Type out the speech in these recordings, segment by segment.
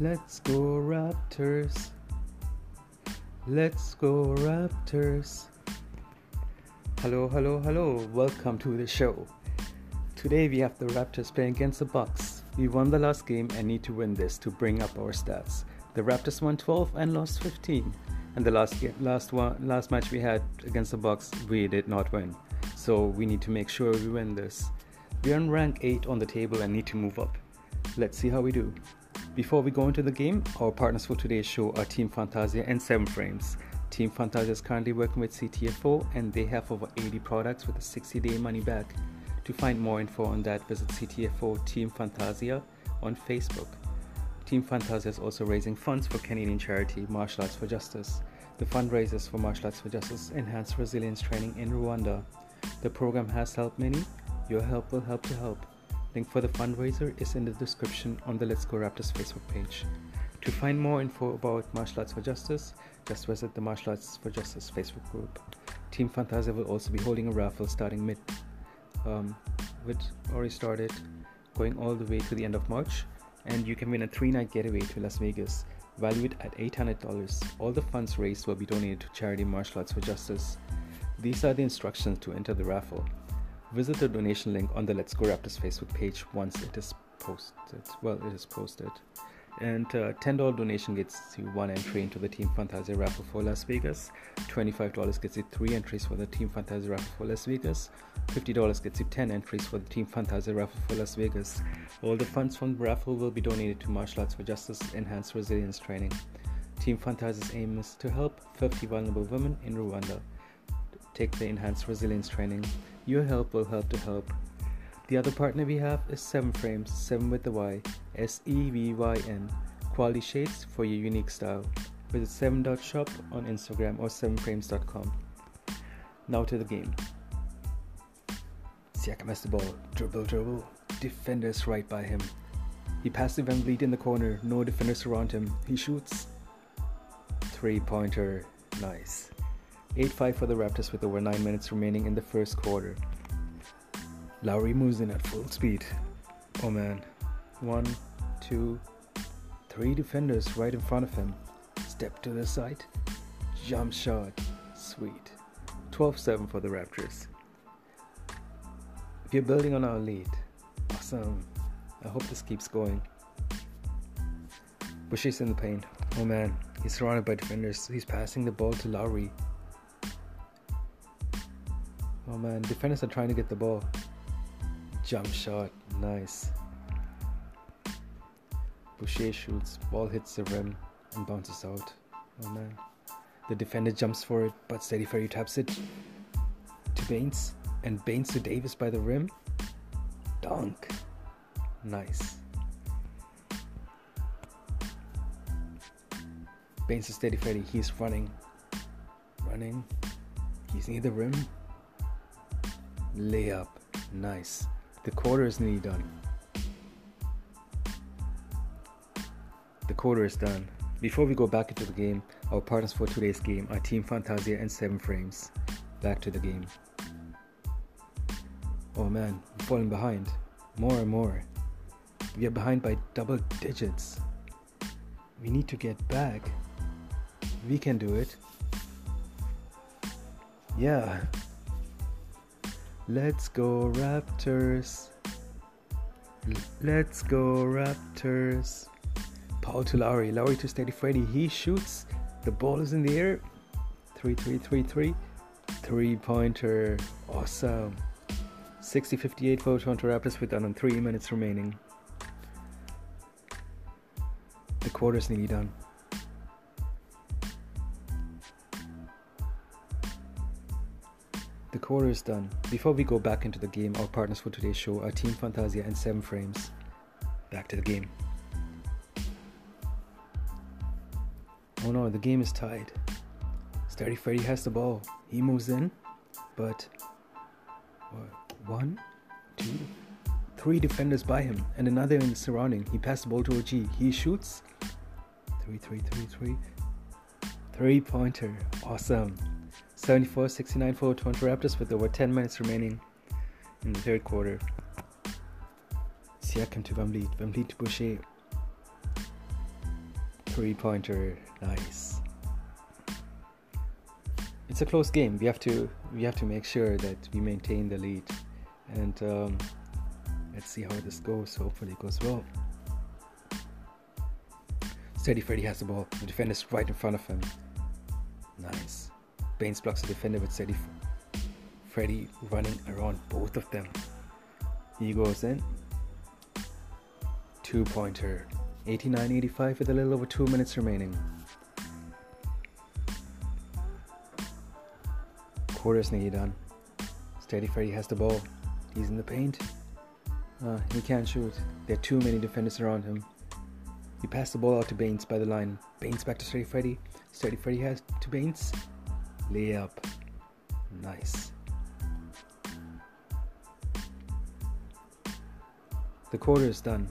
Let's go Raptors. Let's go Raptors. Hello, hello, hello. Welcome to the show. Today we have the Raptors playing against the Bucks. We won the last game and need to win this to bring up our stats. The Raptors won 12 and lost 15. And the last last one last match we had against the Bucks, we did not win. So we need to make sure we win this. We are on rank 8 on the table and need to move up. Let's see how we do. Before we go into the game, our partners for today's show are Team Fantasia and 7 Frames. Team Fantasia is currently working with CTFO and they have over 80 products with a 60 day money back. To find more info on that, visit CTFO Team Fantasia on Facebook. Team Fantasia is also raising funds for Canadian charity Martial Arts for Justice. The fundraisers for Martial Arts for Justice enhance resilience training in Rwanda. The program has helped many. Your help will help to help. Link for the fundraiser is in the description on the Let's Go Raptors Facebook page. To find more info about Martial Arts for Justice, just visit the Martial Arts for Justice Facebook group. Team Fantasia will also be holding a raffle starting mid, um, which already started, going all the way to the end of March, and you can win a three-night getaway to Las Vegas, valued at $800. All the funds raised will be donated to charity Martial Arts for Justice. These are the instructions to enter the raffle. Visit the donation link on the Let's Go Raptors Facebook page once it is posted. Well, it is posted. And uh, $10 donation gets you one entry into the Team Fantasia raffle for Las Vegas. $25 gets you three entries for the Team Fantasia raffle for Las Vegas. $50 gets you 10 entries for the Team Fantasia raffle for Las Vegas. All the funds from the raffle will be donated to Martial Arts for Justice Enhanced Resilience Training. Team Fantasia's aim is to help 50 vulnerable women in Rwanda take the enhanced resilience training. Your help will help to help. The other partner we have is 7 Frames, 7 with the Y, S E V Y N. Quality shades for your unique style. Visit 7.shop on Instagram or 7frames.com. Now to the game. Siakam has the ball. Dribble, dribble. Defenders right by him. He passes VanVleet in the corner. No defenders around him. He shoots. Three pointer. Nice. 8 5 for the Raptors with over 9 minutes remaining in the first quarter. Lowry moves in at full speed. Oh man. One, two, three defenders right in front of him. Step to the side. Jump shot. Sweet. 12 7 for the Raptors. We're building on our lead. Awesome. I hope this keeps going. Boucher's in the paint. Oh man, he's surrounded by defenders. He's passing the ball to Lowry. Oh man, defenders are trying to get the ball. Jump shot, nice. Boucher shoots, ball hits the rim and bounces out. Oh man. The defender jumps for it, but Steady Freddy taps it to Baynes and Baynes to Davis by the rim. Dunk. Nice. Baynes to Steady Freddy, he's running. Running. He's near the rim. Layup. Nice. The quarter is nearly done. The quarter is done. Before we go back into the game, our partners for today's game are Team Fantasia and 7 Frames. Back to the game. Oh man, we're falling behind. More and more. We are behind by double digits. We need to get back. We can do it. Yeah, Let's go Raptors. Let's go Raptors. Powell to Lowry. Lowry to Steady Freddy. He shoots. The ball is in the air. 3 3 3 3. Three pointer. Awesome. 60 58 for Toronto Raptors with under 3 minutes remaining. The quarter's nearly done. Quarter is done. Before we go back into the game, our partners for today's show are Team Fantasia and 7 Frames. Back to the game. Oh no, the game is tied. Steady Freddy has the ball. He moves in, but uh, one, two, three defenders by him, and another in the surrounding. He passed the ball to OG. He shoots. Three, three, three, three. Three pointer. Awesome. 74 69 for Toronto Raptors with over 10 minutes remaining in the third quarter. Siakam to VanVleet, to Boucher. Three pointer, nice. It's a close game. We have to we have to make sure that we maintain the lead, and um, let's see how this goes. Hopefully, it goes well. Steady Freddy has the ball. The defender's right in front of him. Nice. Baynes blocks the defender with Steady Freddy running around both of them. He goes in. Two pointer. 89 85 with a little over two minutes remaining. Quarters done. Steady Freddy has the ball. He's in the paint. Uh, he can't shoot. There are too many defenders around him. He passed the ball out to Baynes by the line. Baynes back to Steady Freddy. Steady Freddy has to Baynes. Layup. Nice. The quarter is done.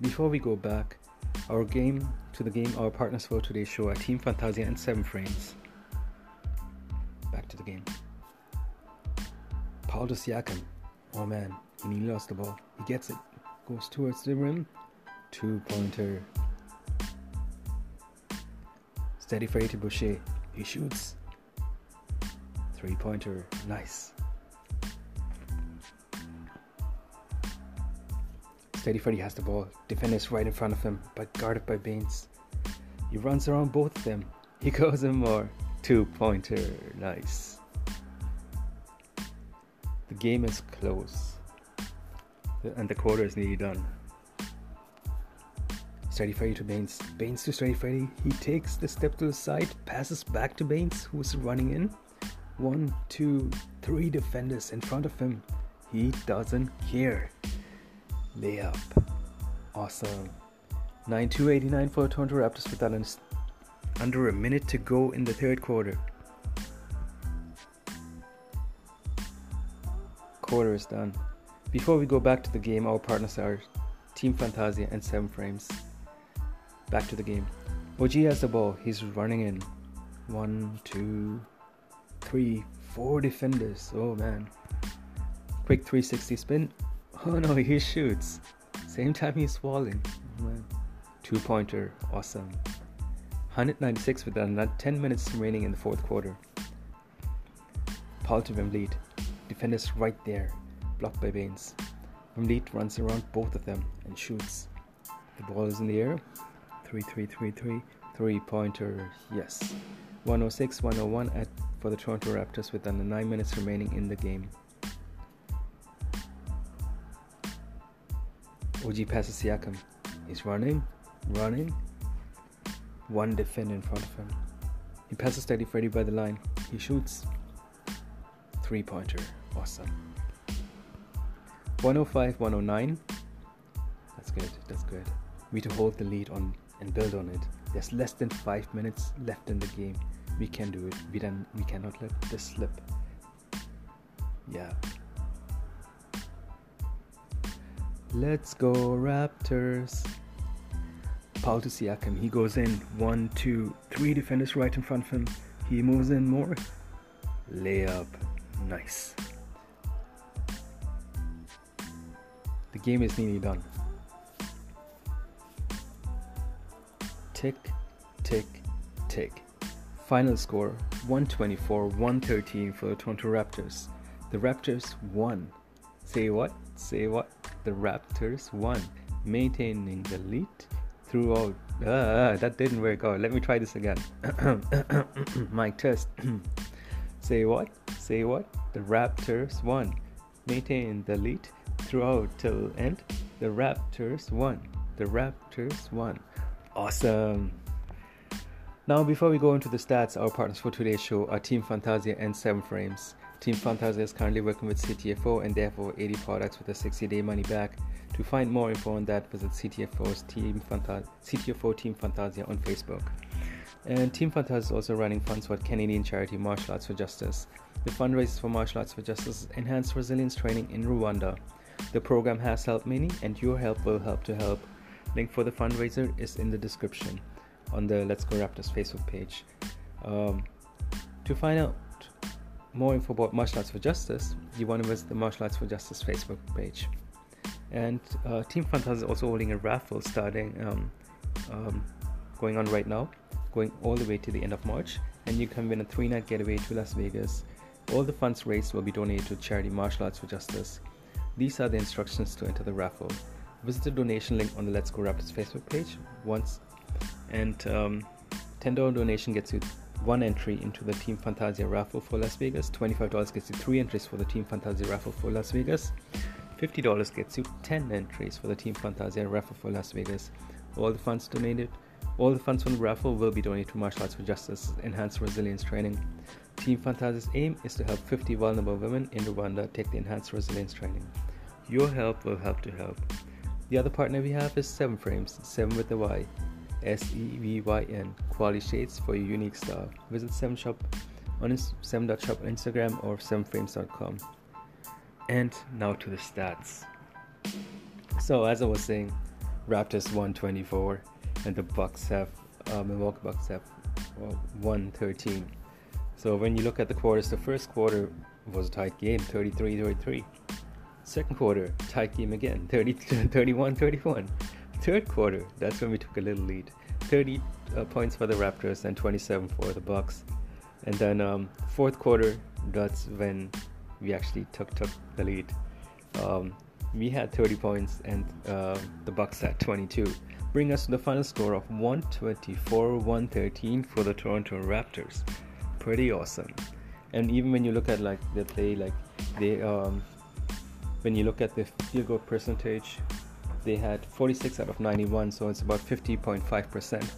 Before we go back, our game to the game our partners for today's show are Team Fantasia and Seven Frames. Back to the game. Paul Siakam. Oh man, he lost the ball. He gets it. Goes towards the rim. Two pointer. Steady for to Boucher. He shoots. Three pointer. Nice. Steady Freddy has the ball. Defender's right in front of him, but guarded by Baynes. He runs around both of them. He goes in more. Two pointer. Nice. The game is close. And the quarter is nearly done. Steady Freddy to Baynes. Baynes to Steady Freddy. He takes the step to the side, passes back to Baynes, who's running in. One, two, three defenders in front of him. He doesn't care. Layup. Awesome. Nine 9289 for Toronto Raptors with that under a minute to go in the third quarter. Quarter is done. Before we go back to the game, our partners are Team Fantasia and Seven Frames. Back to the game. OG has the ball. He's running in. One, two, three, four defenders. Oh man. Quick 360 spin. Oh no, he shoots. Same time he's falling. Oh. Two pointer. Awesome. 196 with 10 minutes remaining in the fourth quarter. Powell to VanVleet. Defenders right there. Blocked by Baynes. VanVleet runs around both of them and shoots. The ball is in the air. 3 3 3 3 three pointer yes 106 101 at for the Toronto Raptors with under 9 minutes remaining in the game. OG passes Siakam he's running running. One defender in front of him. He passes Steady Freddy by the line. He shoots. Three pointer awesome 105 109 that's good. That's good. We to hold the lead on and build on it. There's less than five minutes left in the game. We can do it. We then we cannot let this slip. Yeah. Let's go Raptors. Powell to Siakam. He goes in. One, two, three defenders right in front of him. He moves in more. Layup. Nice. The game is nearly done. Tick, tick, tick. Final score 124 113 for the Toronto Raptors. The Raptors won. Say what? Say what? The Raptors won, maintaining the lead throughout. Uh, that didn't work out. Let me try this again. Mic test. Say what? Say what? The Raptors won, maintaining the lead throughout till end. The Raptors won. The Raptors won. Awesome. Now, before we go into the stats, our partners for today's show are Team Fantasia and 7 Frames. Team Fantasia is currently working with CTFO and therefore 80 products with a 60 day money back. To find more info on that, visit CTFO's Team Fanta- CTFO Team Fantasia on Facebook. And Team Fantasia is also running funds for Canadian charity Martial Arts for Justice. The fundraisers for Martial Arts for Justice enhance resilience training in Rwanda. The program has helped many, and your help will help to help Link for the fundraiser is in the description on the Let's Go Raptors Facebook page. Um, to find out more info about Martial Arts for Justice, you want to visit the Martial Arts for Justice Facebook page. And uh, Team Fantasia is also holding a raffle starting um, um, going on right now, going all the way to the end of March, and you can win a three night getaway to Las Vegas. All the funds raised will be donated to charity Martial Arts for Justice. These are the instructions to enter the raffle. Visit the donation link on the Let's Go Raptors Facebook page once, and um, $10 donation gets you one entry into the Team Fantasia raffle for Las Vegas. $25 gets you three entries for the Team Fantasia raffle for Las Vegas. $50 gets you 10 entries for the Team Fantasia raffle for Las Vegas. All the funds donated, all the funds from the raffle will be donated to Martial Arts for Justice Enhanced Resilience Training. Team Fantasia's aim is to help 50 vulnerable women in Rwanda take the Enhanced Resilience Training. Your help will help to help. The other partner we have is Seven Frames, 7 with a Y, S E V Y N, quality shades for your unique style. Visit 7 Shop on 7.shop on Instagram or 7frames.com. And now to the stats. So, as I was saying, Raptors 124 and the Bucks have, uh, Milwaukee Bucks have uh, 113. So, when you look at the quarters, the first quarter was a tight game 33 33. Second quarter, tight game again 30, 31 31. Third quarter, that's when we took a little lead 30 uh, points for the Raptors and 27 for the Bucks. And then um, fourth quarter, that's when we actually took took the lead. Um, we had 30 points and uh, the Bucks had 22, bring us to the final score of 124-113 for the Toronto Raptors. Pretty awesome. And even when you look at like the play, like they um, when you look at the field goal percentage, they had 46 out of 91, so it's about 50.5%.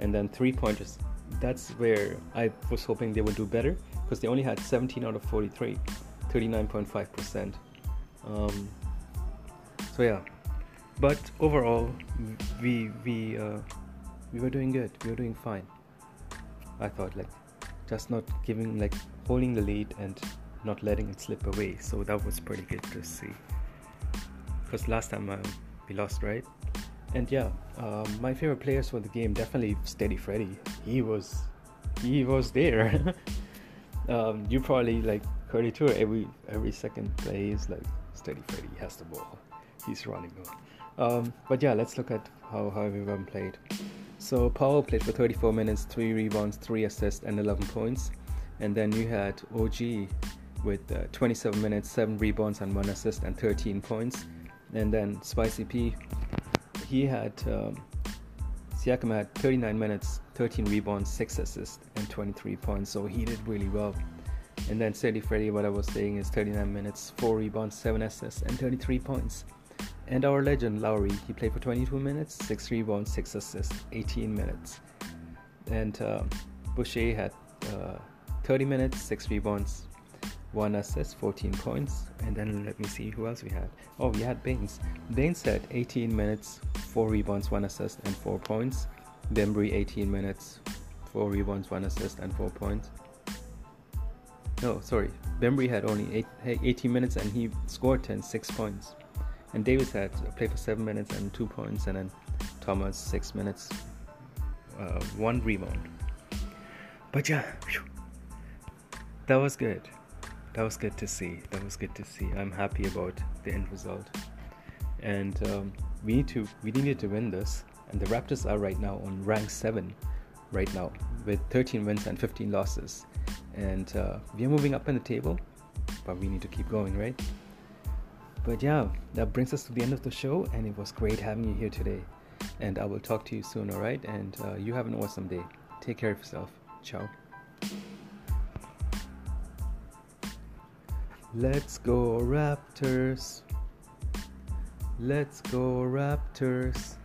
And then three pointers, that's where I was hoping they would do better because they only had 17 out of 43. 39.5%. Um, so yeah, but overall, we we uh, we were doing good. We were doing fine. I thought like just not giving like holding the lead and not letting it slip away. So that was pretty good to see. Because last time uh, we lost, right? And yeah, um, my favorite players for the game definitely Steady Freddy. He was he was there. um, you probably like 32 every every second play is like steady Freddy has the ball. He's running Um, but yeah, let's look at how, how everyone played. So Powell played for 34 minutes, 3 rebounds, 3 assists, and 11 points. And then you had OG with uh, 27 minutes, 7 rebounds, and 1 assist, and 13 points. And then Spicy P, he had um, Siakam had 39 minutes, 13 rebounds, 6 assists, and 23 points. So he did really well. And then Steady Freddy, what I was saying is 39 minutes, 4 rebounds, 7 assists, and 33 points. And our legend Lowry, he played for 22 minutes, 6 rebounds, 6 assists, 18 minutes. And uh, Boucher had uh, 30 minutes, 6 rebounds, 1 assist, 14 points. And then let me see who else we had. Oh, we had Baynes. Baynes had 18 minutes, 4 rebounds, 1 assist, and 4 points. Bembry 18 minutes, 4 rebounds, 1 assist, and 4 points. No, sorry. Bembry had only eight, 18 minutes and he scored 10, 6 points. And Davis had played for 7 minutes and 2 points, and then Thomas 6 minutes, uh, 1 rebound. But yeah, that was good. That was good to see. That was good to see. I'm happy about the end result. And um, we need to we needed to win this. And the Raptors are right now on rank seven, right now with 13 wins and 15 losses and uh, we are moving up in the table but we need to keep going right but yeah that brings us to the end of the show and it was great having you here today and i will talk to you soon all right and uh, you have an awesome day take care of yourself ciao let's go raptors. Let's go raptors